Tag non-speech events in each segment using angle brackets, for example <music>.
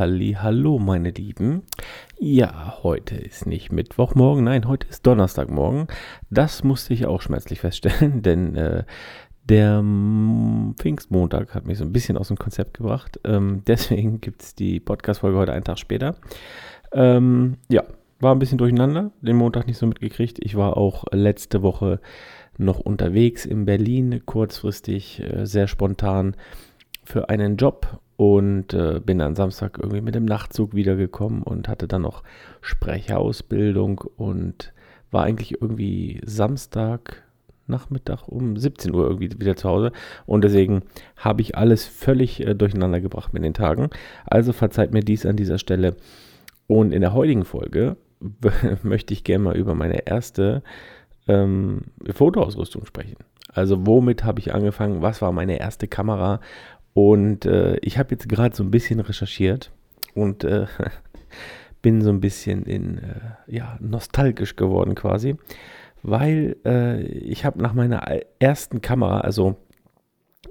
halli, hallo, meine Lieben. Ja, heute ist nicht Mittwochmorgen, nein, heute ist Donnerstagmorgen. Das musste ich auch schmerzlich feststellen, <laughs> denn äh, der Pfingstmontag hat mich so ein bisschen aus dem Konzept gebracht. Ähm, <laughs> deswegen gibt es die Podcast-Folge heute einen Tag später. Ähm, ja, war ein bisschen durcheinander, den Montag nicht so mitgekriegt. Ich war auch letzte Woche noch unterwegs in Berlin, kurzfristig, äh, sehr spontan für einen Job und äh, bin dann Samstag irgendwie mit dem Nachtzug wiedergekommen und hatte dann noch Sprecherausbildung und war eigentlich irgendwie Samstag Nachmittag um 17 Uhr irgendwie wieder zu Hause und deswegen habe ich alles völlig äh, durcheinander gebracht mit den Tagen. Also verzeiht mir dies an dieser Stelle. Und in der heutigen Folge <laughs> möchte ich gerne mal über meine erste ähm, Fotoausrüstung sprechen. Also womit habe ich angefangen? Was war meine erste Kamera? Und äh, ich habe jetzt gerade so ein bisschen recherchiert und äh, <laughs> bin so ein bisschen in, äh, ja, nostalgisch geworden quasi, weil äh, ich habe nach meiner ersten Kamera, also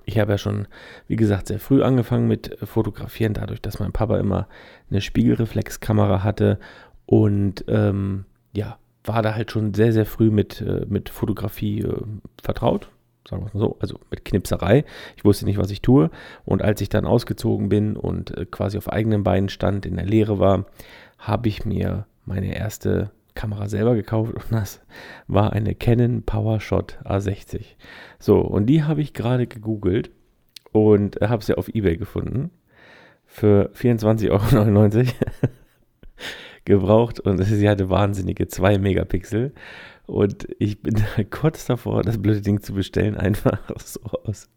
ich habe ja schon, wie gesagt, sehr früh angefangen mit Fotografieren, dadurch, dass mein Papa immer eine Spiegelreflexkamera hatte und ähm, ja, war da halt schon sehr, sehr früh mit, äh, mit Fotografie äh, vertraut, sagen wir es mal so, also mit Knipserei. Ich wusste nicht, was ich tue. Und als ich dann ausgezogen bin und äh, quasi auf eigenen Beinen stand, in der Lehre war, habe ich mir meine erste Kamera selber gekauft und das war eine Canon PowerShot A60. So, und die habe ich gerade gegoogelt und habe sie auf Ebay gefunden für 24,99 Euro <laughs> gebraucht und sie hatte wahnsinnige 2 Megapixel und ich bin <laughs> kurz davor, das blöde Ding zu bestellen, einfach <laughs> so aus.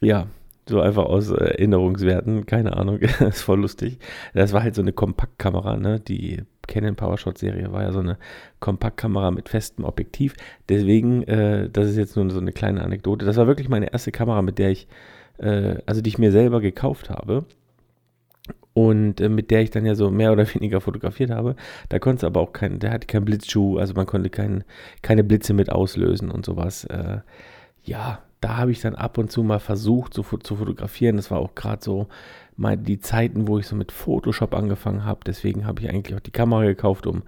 Ja, so einfach aus Erinnerungswerten, keine Ahnung, <laughs> ist voll lustig. Das war halt so eine Kompaktkamera, ne? Die Canon PowerShot Serie war ja so eine Kompaktkamera mit festem Objektiv. Deswegen, äh, das ist jetzt nur so eine kleine Anekdote. Das war wirklich meine erste Kamera, mit der ich, äh, also die ich mir selber gekauft habe und äh, mit der ich dann ja so mehr oder <laughs> weniger fotografiert habe. Da konnte es aber auch kein, der hatte keinen Blitzschuh, also man konnte kein, keine Blitze mit auslösen und sowas. Äh, ja, da habe ich dann ab und zu mal versucht so, zu fotografieren. Das war auch gerade so mal die Zeiten, wo ich so mit Photoshop angefangen habe. Deswegen habe ich eigentlich auch die Kamera gekauft, um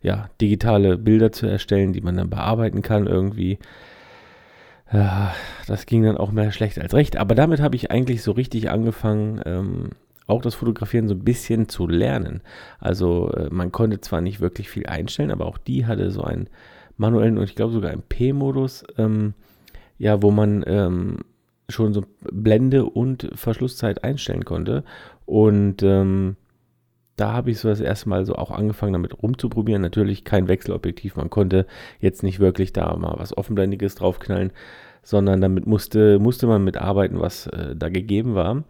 ja, digitale Bilder zu erstellen, die man dann bearbeiten kann irgendwie. Ja, das ging dann auch mehr schlecht als recht. Aber damit habe ich eigentlich so richtig angefangen, ähm, auch das Fotografieren so ein bisschen zu lernen. Also äh, man konnte zwar nicht wirklich viel einstellen, aber auch die hatte so einen manuellen und ich glaube sogar einen P-Modus, ähm, ja, wo man ähm, schon so Blende und Verschlusszeit einstellen konnte. Und ähm, da habe ich so das erste Mal so auch angefangen, damit rumzuprobieren. Natürlich kein Wechselobjektiv, man konnte jetzt nicht wirklich da mal was Offenblendiges draufknallen, sondern damit musste, musste man mitarbeiten, was äh, da gegeben war.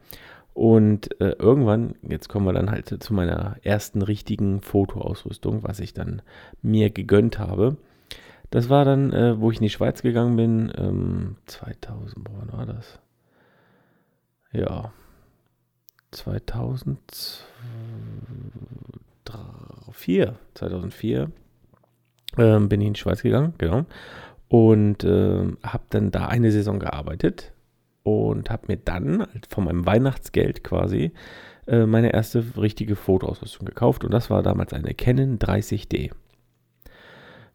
Und äh, irgendwann, jetzt kommen wir dann halt zu meiner ersten richtigen Fotoausrüstung, was ich dann mir gegönnt habe. Das war dann, äh, wo ich in die Schweiz gegangen bin, ähm, 2000, boah, wann war das? Ja, 2004, 2004 ähm, bin ich in die Schweiz gegangen, genau. Und äh, habe dann da eine Saison gearbeitet und habe mir dann von meinem Weihnachtsgeld quasi äh, meine erste richtige Fotoausrüstung gekauft und das war damals eine Canon 30D.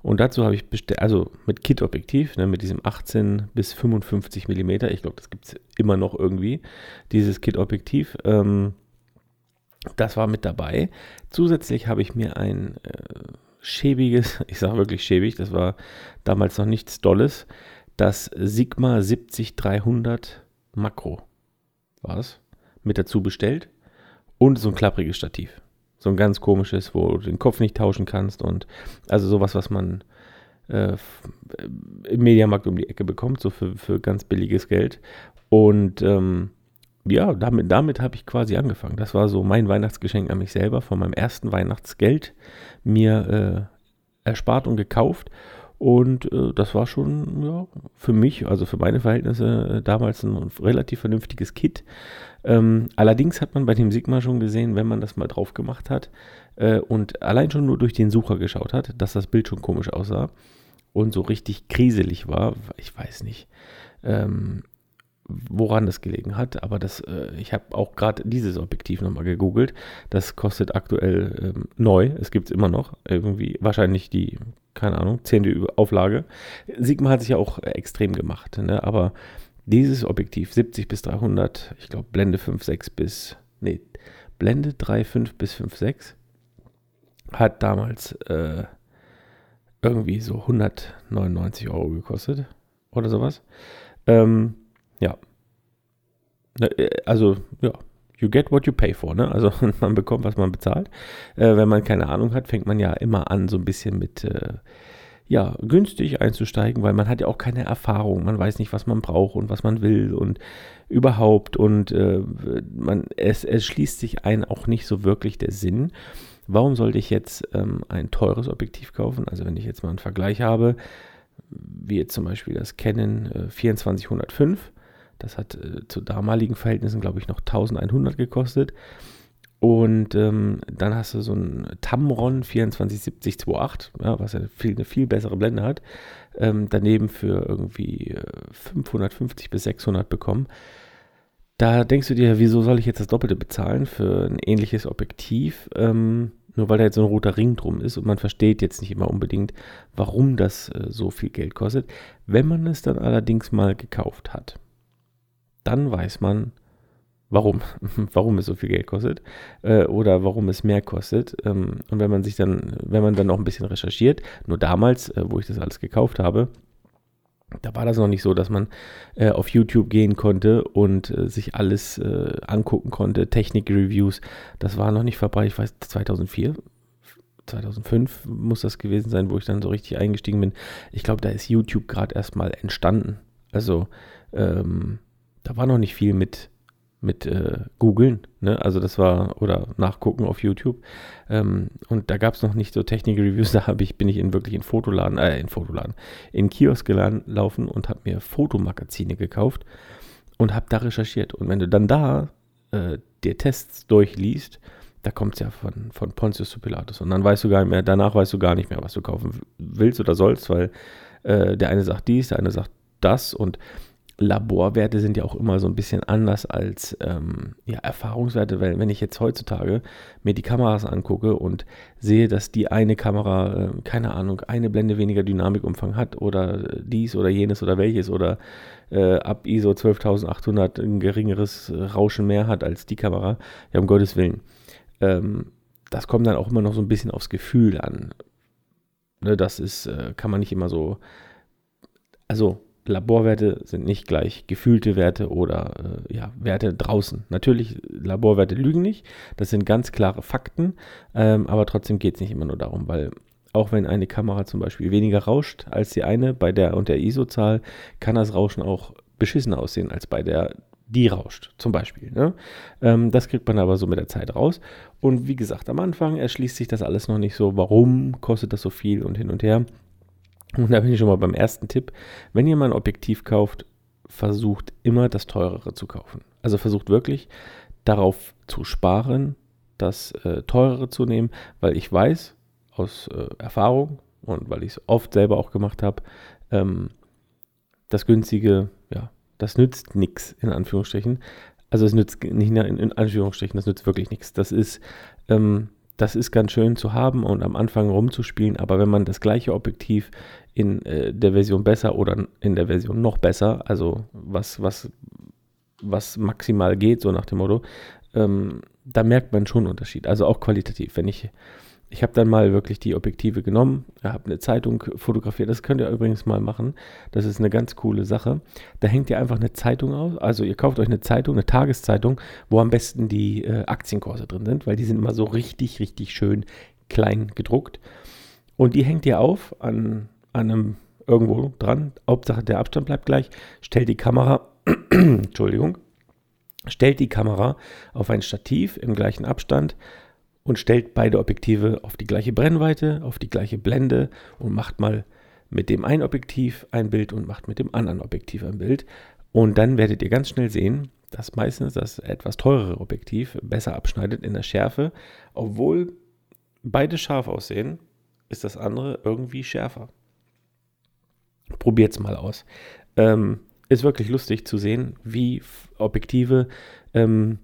Und dazu habe ich bestellt, also mit Kit-Objektiv, ne, mit diesem 18 bis 55 mm, ich glaube, das gibt es immer noch irgendwie, dieses Kit-Objektiv. Ähm, das war mit dabei. Zusätzlich habe ich mir ein äh, schäbiges, <laughs> ich sage wirklich schäbig, das war damals noch nichts Dolles, das Sigma 70300 Makro war es, mit dazu bestellt und so ein klappriges Stativ. So ein ganz komisches, wo du den Kopf nicht tauschen kannst und also sowas, was man äh, im Mediamarkt um die Ecke bekommt, so für, für ganz billiges Geld. Und ähm, ja, damit, damit habe ich quasi angefangen. Das war so mein Weihnachtsgeschenk an mich selber von meinem ersten Weihnachtsgeld mir äh, erspart und gekauft. Und äh, das war schon ja, für mich, also für meine Verhältnisse, äh, damals ein relativ vernünftiges Kit. Ähm, allerdings hat man bei dem Sigma schon gesehen, wenn man das mal drauf gemacht hat äh, und allein schon nur durch den Sucher geschaut hat, dass das Bild schon komisch aussah und so richtig kriselig war. Ich weiß nicht. Ähm, woran das gelegen hat, aber das, äh, ich habe auch gerade dieses Objektiv nochmal gegoogelt. Das kostet aktuell ähm, neu, es gibt es immer noch, irgendwie wahrscheinlich die, keine Ahnung, zehnte Auflage. Sigma hat sich ja auch extrem gemacht, ne? aber dieses Objektiv 70 bis 300, ich glaube Blende 5.6 bis, nee, Blende 3.5 bis 5.6 hat damals äh, irgendwie so 199 Euro gekostet oder sowas. Ähm, ja. Äh, also, ja, you get what you pay for, ne? Also <laughs> man bekommt, was man bezahlt. Äh, wenn man keine Ahnung hat, fängt man ja immer an, so ein bisschen mit, äh, ja, günstig einzusteigen, weil man hat ja auch keine Erfahrung. Man weiß nicht, was man braucht und was man will und überhaupt. Und äh, man, es, es schließt sich ein auch nicht so wirklich der Sinn. Warum sollte ich jetzt ähm, ein teures Objektiv kaufen? Also wenn ich jetzt mal einen Vergleich habe, wie jetzt zum Beispiel das Canon äh, 2405 das hat äh, zu damaligen Verhältnissen, glaube ich, noch 1100 gekostet. Und ähm, dann hast du so ein Tamron 247028, ja, was ja viel, eine viel bessere Blende hat. Ähm, daneben für irgendwie äh, 550 bis 600 bekommen. Da denkst du dir, wieso soll ich jetzt das Doppelte bezahlen für ein ähnliches Objektiv? Ähm, nur weil da jetzt so ein roter Ring drum ist und man versteht jetzt nicht immer unbedingt, warum das äh, so viel Geld kostet. Wenn man es dann allerdings mal gekauft hat, dann weiß man, warum, <laughs> warum es so viel Geld kostet äh, oder warum es mehr kostet. Ähm, und wenn man sich dann, wenn man dann noch ein bisschen recherchiert, nur damals, äh, wo ich das alles gekauft habe, da war das noch nicht so, dass man äh, auf YouTube gehen konnte und äh, sich alles äh, angucken konnte, Technik-Reviews. Das war noch nicht verbreitet, ich weiß, 2004, 2005 muss das gewesen sein, wo ich dann so richtig eingestiegen bin. Ich glaube, da ist YouTube gerade erstmal entstanden. Also, ähm, da war noch nicht viel mit, mit äh, googeln, ne? also das war, oder nachgucken auf YouTube. Ähm, und da gab es noch nicht so Technik-Reviews, <laughs> da ich, bin ich in wirklich in Fotoladen, äh, in Fotoladen, in Kiosk gelaufen und habe mir Fotomagazine gekauft und habe da recherchiert. Und wenn du dann da äh, dir Tests durchliest, da kommt es ja von, von Pontius zu Pilatus. Und dann weißt du gar nicht mehr, danach weißt du gar nicht mehr, was du kaufen willst oder sollst, weil äh, der eine sagt dies, der eine sagt das und Laborwerte sind ja auch immer so ein bisschen anders als ähm, ja, Erfahrungswerte, weil wenn ich jetzt heutzutage mir die Kameras angucke und sehe, dass die eine Kamera, äh, keine Ahnung, eine Blende weniger Dynamikumfang hat oder dies oder jenes oder welches oder äh, ab ISO 12800 ein geringeres Rauschen mehr hat als die Kamera, ja um Gottes Willen. Ähm, das kommt dann auch immer noch so ein bisschen aufs Gefühl an. Ne, das ist, äh, kann man nicht immer so, also Laborwerte sind nicht gleich gefühlte Werte oder äh, ja, Werte draußen. Natürlich, Laborwerte lügen nicht, das sind ganz klare Fakten, ähm, aber trotzdem geht es nicht immer nur darum, weil auch wenn eine Kamera zum Beispiel weniger rauscht als die eine bei der und der ISO-Zahl, kann das Rauschen auch beschissen aussehen als bei der, die rauscht, zum Beispiel. Ne? Ähm, das kriegt man aber so mit der Zeit raus. Und wie gesagt, am Anfang erschließt sich das alles noch nicht so, warum kostet das so viel und hin und her. Und da bin ich schon mal beim ersten Tipp. Wenn ihr mal ein Objektiv kauft, versucht immer das teurere zu kaufen. Also versucht wirklich darauf zu sparen, das äh, teurere zu nehmen, weil ich weiß aus äh, Erfahrung und weil ich es oft selber auch gemacht habe, ähm, das günstige, ja, das nützt nichts in Anführungsstrichen. Also es nützt nicht in, Anführungsstrichen, das nützt wirklich nichts. Das ist ähm, das ist ganz schön zu haben und am Anfang rumzuspielen, aber wenn man das gleiche Objektiv in äh, der Version besser oder in der Version noch besser, also was, was, was maximal geht, so nach dem Motto, ähm, da merkt man schon Unterschied. Also auch qualitativ. Wenn ich ich habe dann mal wirklich die Objektive genommen, habe eine Zeitung fotografiert. Das könnt ihr übrigens mal machen. Das ist eine ganz coole Sache. Da hängt ihr einfach eine Zeitung aus. Also ihr kauft euch eine Zeitung, eine Tageszeitung, wo am besten die äh, Aktienkurse drin sind, weil die sind immer so richtig, richtig schön klein gedruckt. Und die hängt ihr auf an, an einem irgendwo dran. Hauptsache der Abstand bleibt gleich. Stellt die Kamera, <clears throat> Entschuldigung, stellt die Kamera auf ein Stativ im gleichen Abstand und stellt beide Objektive auf die gleiche Brennweite, auf die gleiche Blende und macht mal mit dem einen Objektiv ein Bild und macht mit dem anderen Objektiv ein Bild. Und dann werdet ihr ganz schnell sehen, dass meistens das etwas teurere Objektiv besser abschneidet in der Schärfe. Obwohl beide scharf aussehen, ist das andere irgendwie schärfer. Probiert es mal aus. Ähm, ist wirklich lustig zu sehen, wie Objektive, ähm,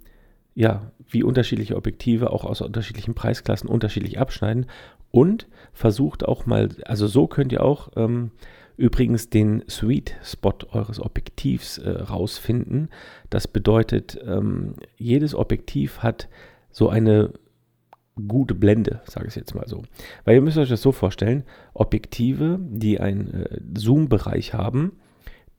ja, wie unterschiedliche Objektive auch aus unterschiedlichen Preisklassen unterschiedlich abschneiden und versucht auch mal, also so könnt ihr auch ähm, übrigens den Sweet Spot eures Objektivs äh, rausfinden. Das bedeutet, ähm, jedes Objektiv hat so eine gute Blende, sage ich jetzt mal so. Weil ihr müsst euch das so vorstellen, Objektive, die einen äh, Zoom-Bereich haben,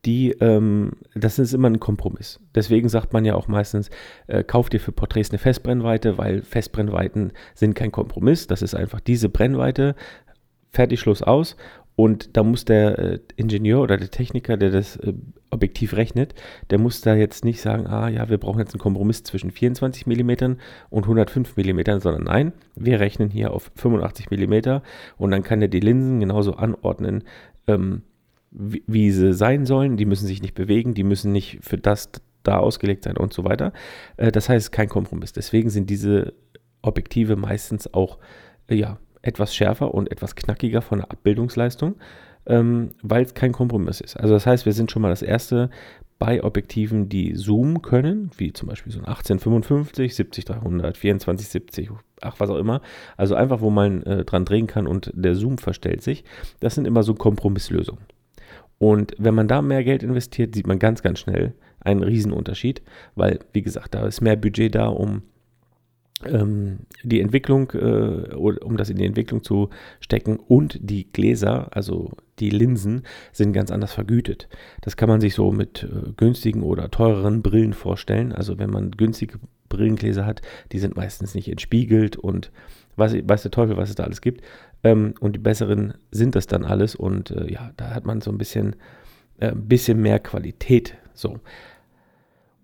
die, ähm, das ist immer ein Kompromiss. Deswegen sagt man ja auch meistens, äh, kauft ihr für Porträts eine Festbrennweite, weil Festbrennweiten sind kein Kompromiss. Das ist einfach diese Brennweite, fertig, Schluss aus. Und da muss der äh, Ingenieur oder der Techniker, der das äh, Objektiv rechnet, der muss da jetzt nicht sagen, ah ja, wir brauchen jetzt einen Kompromiss zwischen 24 mm und 105 mm, sondern nein, wir rechnen hier auf 85 mm und dann kann er die Linsen genauso anordnen, ähm, wie, sie sein sollen. Die müssen sich nicht bewegen, die müssen nicht für das da ausgelegt sein und so weiter. Äh, das heißt, kein Kompromiss. Deswegen sind diese Objektive meistens auch, äh, ja, etwas schärfer und etwas knackiger von der Abbildungsleistung, ähm, weil es kein Kompromiss ist. Also das heißt, wir sind schon mal das erste bei Objektiven, die zoomen können, wie zum Beispiel so ein 1855, 70-300, 24-70, ach was auch immer. Also einfach, wo man äh, dran drehen kann und der Zoom verstellt sich. Das sind immer so Kompromisslösungen. Und wenn man da mehr Geld investiert, sieht man ganz, ganz schnell einen Riesenunterschied, weil, wie gesagt, da ist mehr Budget da, um ähm, die Entwicklung, äh, um das in die Entwicklung zu stecken und die Gläser, also die Linsen, sind ganz anders vergütet. Das kann man sich so mit äh, günstigen oder teureren Brillen vorstellen. Also wenn man günstige Brillengläser hat, die sind meistens nicht entspiegelt und weiß, weiß der Teufel, was es da alles gibt. Ähm, und die besseren sind das dann alles und äh, ja, da hat man so ein bisschen, äh, bisschen mehr Qualität. So.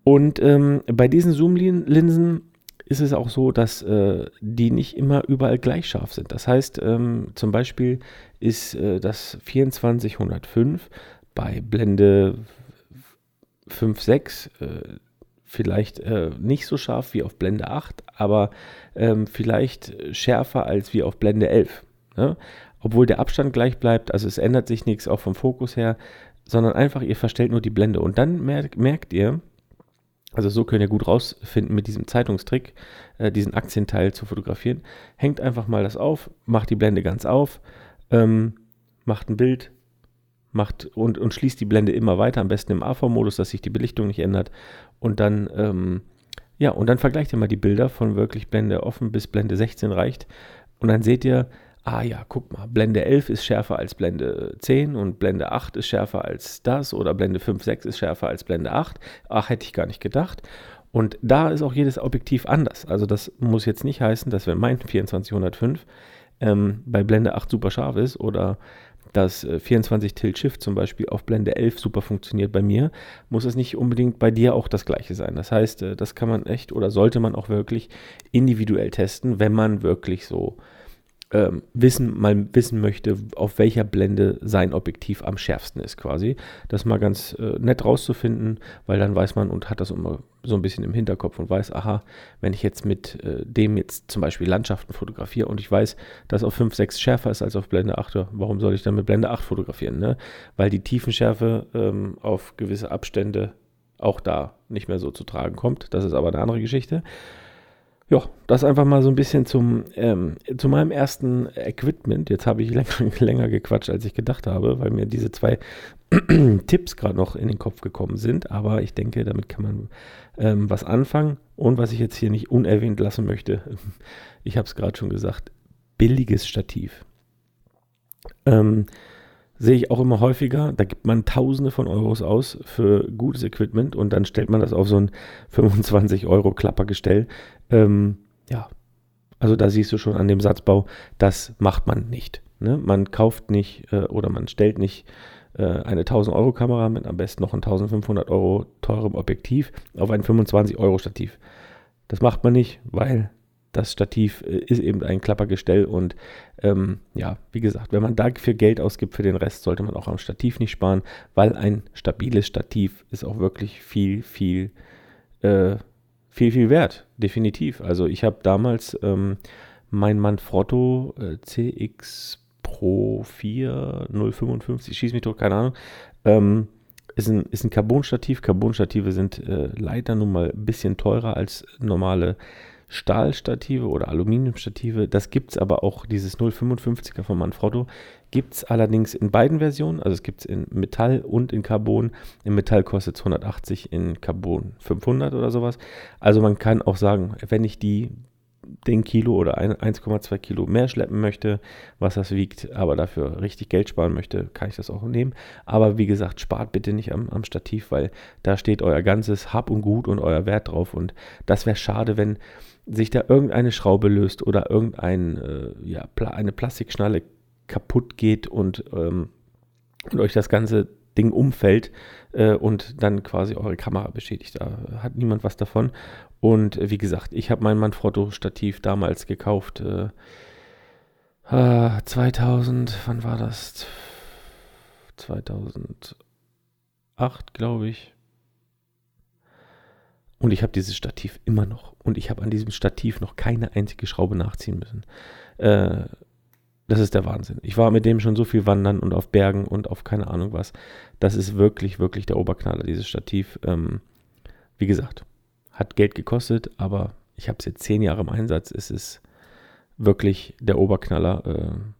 Und ähm, bei diesen Zoom-Linsen ist es auch so, dass äh, die nicht immer überall gleich scharf sind. Das heißt, ähm, zum Beispiel ist äh, das 2405 bei Blende 5.6 äh, vielleicht äh, nicht so scharf wie auf Blende 8, aber ähm, vielleicht schärfer als wie auf Blende 11. Ne? Obwohl der Abstand gleich bleibt, also es ändert sich nichts auch vom Fokus her, sondern einfach ihr verstellt nur die Blende. Und dann merkt, merkt ihr, also so könnt ihr gut rausfinden mit diesem Zeitungstrick, äh, diesen Aktienteil zu fotografieren. Hängt einfach mal das auf, macht die Blende ganz auf, ähm, macht ein Bild, macht und, und schließt die Blende immer weiter, am besten im AV-Modus, dass sich die Belichtung nicht ändert. Und dann, ähm, ja, und dann vergleicht ihr mal die Bilder von wirklich Blende offen bis Blende 16 reicht. Und dann seht ihr, ah ja, guck mal, Blende 11 ist schärfer als Blende 10 und Blende 8 ist schärfer als das oder Blende 5, 6 ist schärfer als Blende 8. Ach, hätte ich gar nicht gedacht. Und da ist auch jedes Objektiv anders. Also das muss jetzt nicht heißen, dass wenn mein 2405 ähm, bei Blende 8 super scharf ist oder das 24 äh, Tilt Shift zum Beispiel auf Blende 11 super funktioniert bei mir, muss es nicht unbedingt bei dir auch das gleiche sein. Das heißt, äh, das kann man echt oder sollte man auch wirklich individuell testen, wenn man wirklich so ähm, wissen, mal wissen möchte, auf welcher Blende sein Objektiv am schärfsten ist quasi. Das mal ganz äh, nett rauszufinden, weil dann weiß man und hat das immer so ein bisschen im Hinterkopf und weiß, aha, wenn ich jetzt mit äh, dem jetzt zum Beispiel Landschaften fotografiere und ich weiß, dass auf 5, 6 schärfer ist als auf Blende 8, warum soll ich dann mit Blende 8 fotografieren? Ne? Weil die Tiefenschärfe ähm, auf gewisse Abstände auch da nicht mehr so zu tragen kommt. Das ist aber eine andere Geschichte. Ja, das einfach mal so ein bisschen zum, ähm, zu meinem ersten Equipment. Jetzt habe ich <laughs> länger, länger gequatscht, als ich gedacht habe, weil mir diese zwei <clears throat> Tipps gerade noch in den Kopf gekommen sind. Aber ich denke, damit kann man ähm, was anfangen. Und was ich jetzt hier nicht unerwähnt lassen möchte, <laughs> ich habe es gerade schon gesagt, billiges Stativ. Ähm, sehe ich auch immer häufiger. Da gibt man Tausende von Euros aus für gutes Equipment und dann stellt man das auf so ein 25 Euro Klappergestell. Ähm, ja, also da siehst du schon an dem Satzbau, das macht man nicht. Ne? Man kauft nicht äh, oder man stellt nicht äh, eine 1000 Euro Kamera mit am besten noch ein 1500 Euro teurem Objektiv auf ein 25 Euro Stativ. Das macht man nicht, weil das Stativ äh, ist eben ein Klappergestell und ähm, ja, wie gesagt, wenn man dafür Geld ausgibt für den Rest, sollte man auch am Stativ nicht sparen, weil ein stabiles Stativ ist auch wirklich viel, viel, äh, viel, viel wert, definitiv. Also ich habe damals ähm, mein Manfrotto äh, CX Pro 4 055, schieß mich tot, keine Ahnung, ähm, ist ein, ist ein Carbon-Stativ. Carbon-Stative sind äh, leider nun mal ein bisschen teurer als normale Stahlstative oder Aluminiumstative. Das gibt es aber auch, dieses 055er von Manfrotto, gibt es allerdings in beiden Versionen. Also es gibt es in Metall und in Carbon. In Metall kostet es 180, in Carbon 500 oder sowas. Also man kann auch sagen, wenn ich die den Kilo oder 1,2 Kilo mehr schleppen möchte, was das wiegt, aber dafür richtig Geld sparen möchte, kann ich das auch nehmen. Aber wie gesagt, spart bitte nicht am, am Stativ, weil da steht euer ganzes Hab und Gut und euer Wert drauf. Und das wäre schade, wenn sich da irgendeine Schraube löst oder irgendein, äh, ja, eine Plastikschnalle kaputt geht und, ähm, und euch das ganze Ding umfällt äh, und dann quasi eure Kamera beschädigt. Da hat niemand was davon. Und äh, wie gesagt, ich habe mein Manfrotto-Stativ damals gekauft. Äh, 2000, wann war das? 2008, glaube ich. Und ich habe dieses Stativ immer noch. Und ich habe an diesem Stativ noch keine einzige Schraube nachziehen müssen. Äh, das ist der Wahnsinn. Ich war mit dem schon so viel wandern und auf Bergen und auf keine Ahnung was. Das ist wirklich, wirklich der Oberknaller, dieses Stativ. Ähm, wie gesagt, hat Geld gekostet, aber ich habe es jetzt zehn Jahre im Einsatz. Es ist wirklich der Oberknaller. Äh,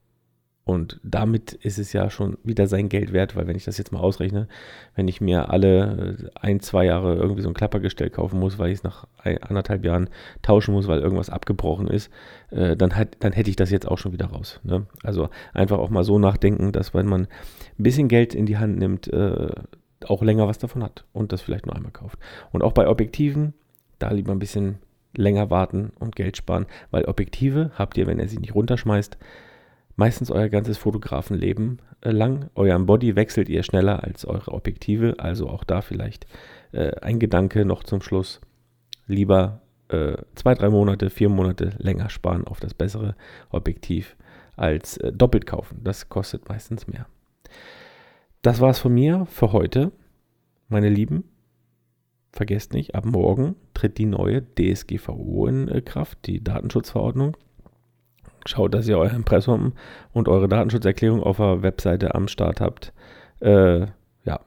und damit ist es ja schon wieder sein Geld wert, weil wenn ich das jetzt mal ausrechne, wenn ich mir alle äh, ein, zwei Jahre irgendwie so ein Klappergestell kaufen muss, weil ich es nach anderthalb Jahren tauschen muss, weil irgendwas abgebrochen ist, äh, dann, hat, dann hätte ich das jetzt auch schon wieder raus. Ne? Also einfach auch mal so nachdenken, dass wenn man ein bisschen Geld in die Hand nimmt, äh, auch länger was davon hat und das vielleicht nur einmal kauft. Und auch bei Objektiven, da lieber ein bisschen länger warten und Geld sparen, weil Objektive habt ihr, wenn ihr sie nicht runterschmeißt, meistens euer ganzes Fotografenleben äh, lang. Euren Body wechselt ihr schneller als eure Objektive, also auch da vielleicht äh, ein Gedanke noch zum Schluss. Lieber äh, zwei, drei Monate, vier Monate länger sparen auf das bessere Objektiv als äh, doppelt kaufen. Das kostet meistens mehr. Das war es von mir für heute, meine Lieben. Vergesst nicht, ab morgen tritt die neue DSGVO in äh, Kraft, die Datenschutzverordnung. Schaut, dass ihr euer Impressum und eure Datenschutzerklärung auf der Webseite am Start habt. Äh, ja.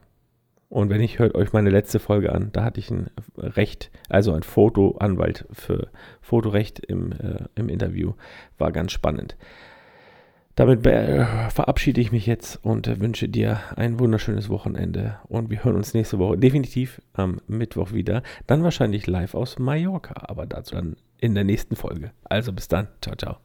Und wenn nicht, hört euch meine letzte Folge an. Da hatte ich ein Recht, also ein Fotoanwalt für Fotorecht im, äh, im Interview. War ganz spannend. Damit verabschiede ich mich jetzt und wünsche dir ein wunderschönes Wochenende. Und wir hören uns nächste Woche definitiv am Mittwoch wieder. Dann wahrscheinlich live aus Mallorca, aber dazu dann in der nächsten Folge. Also bis dann. Ciao, ciao.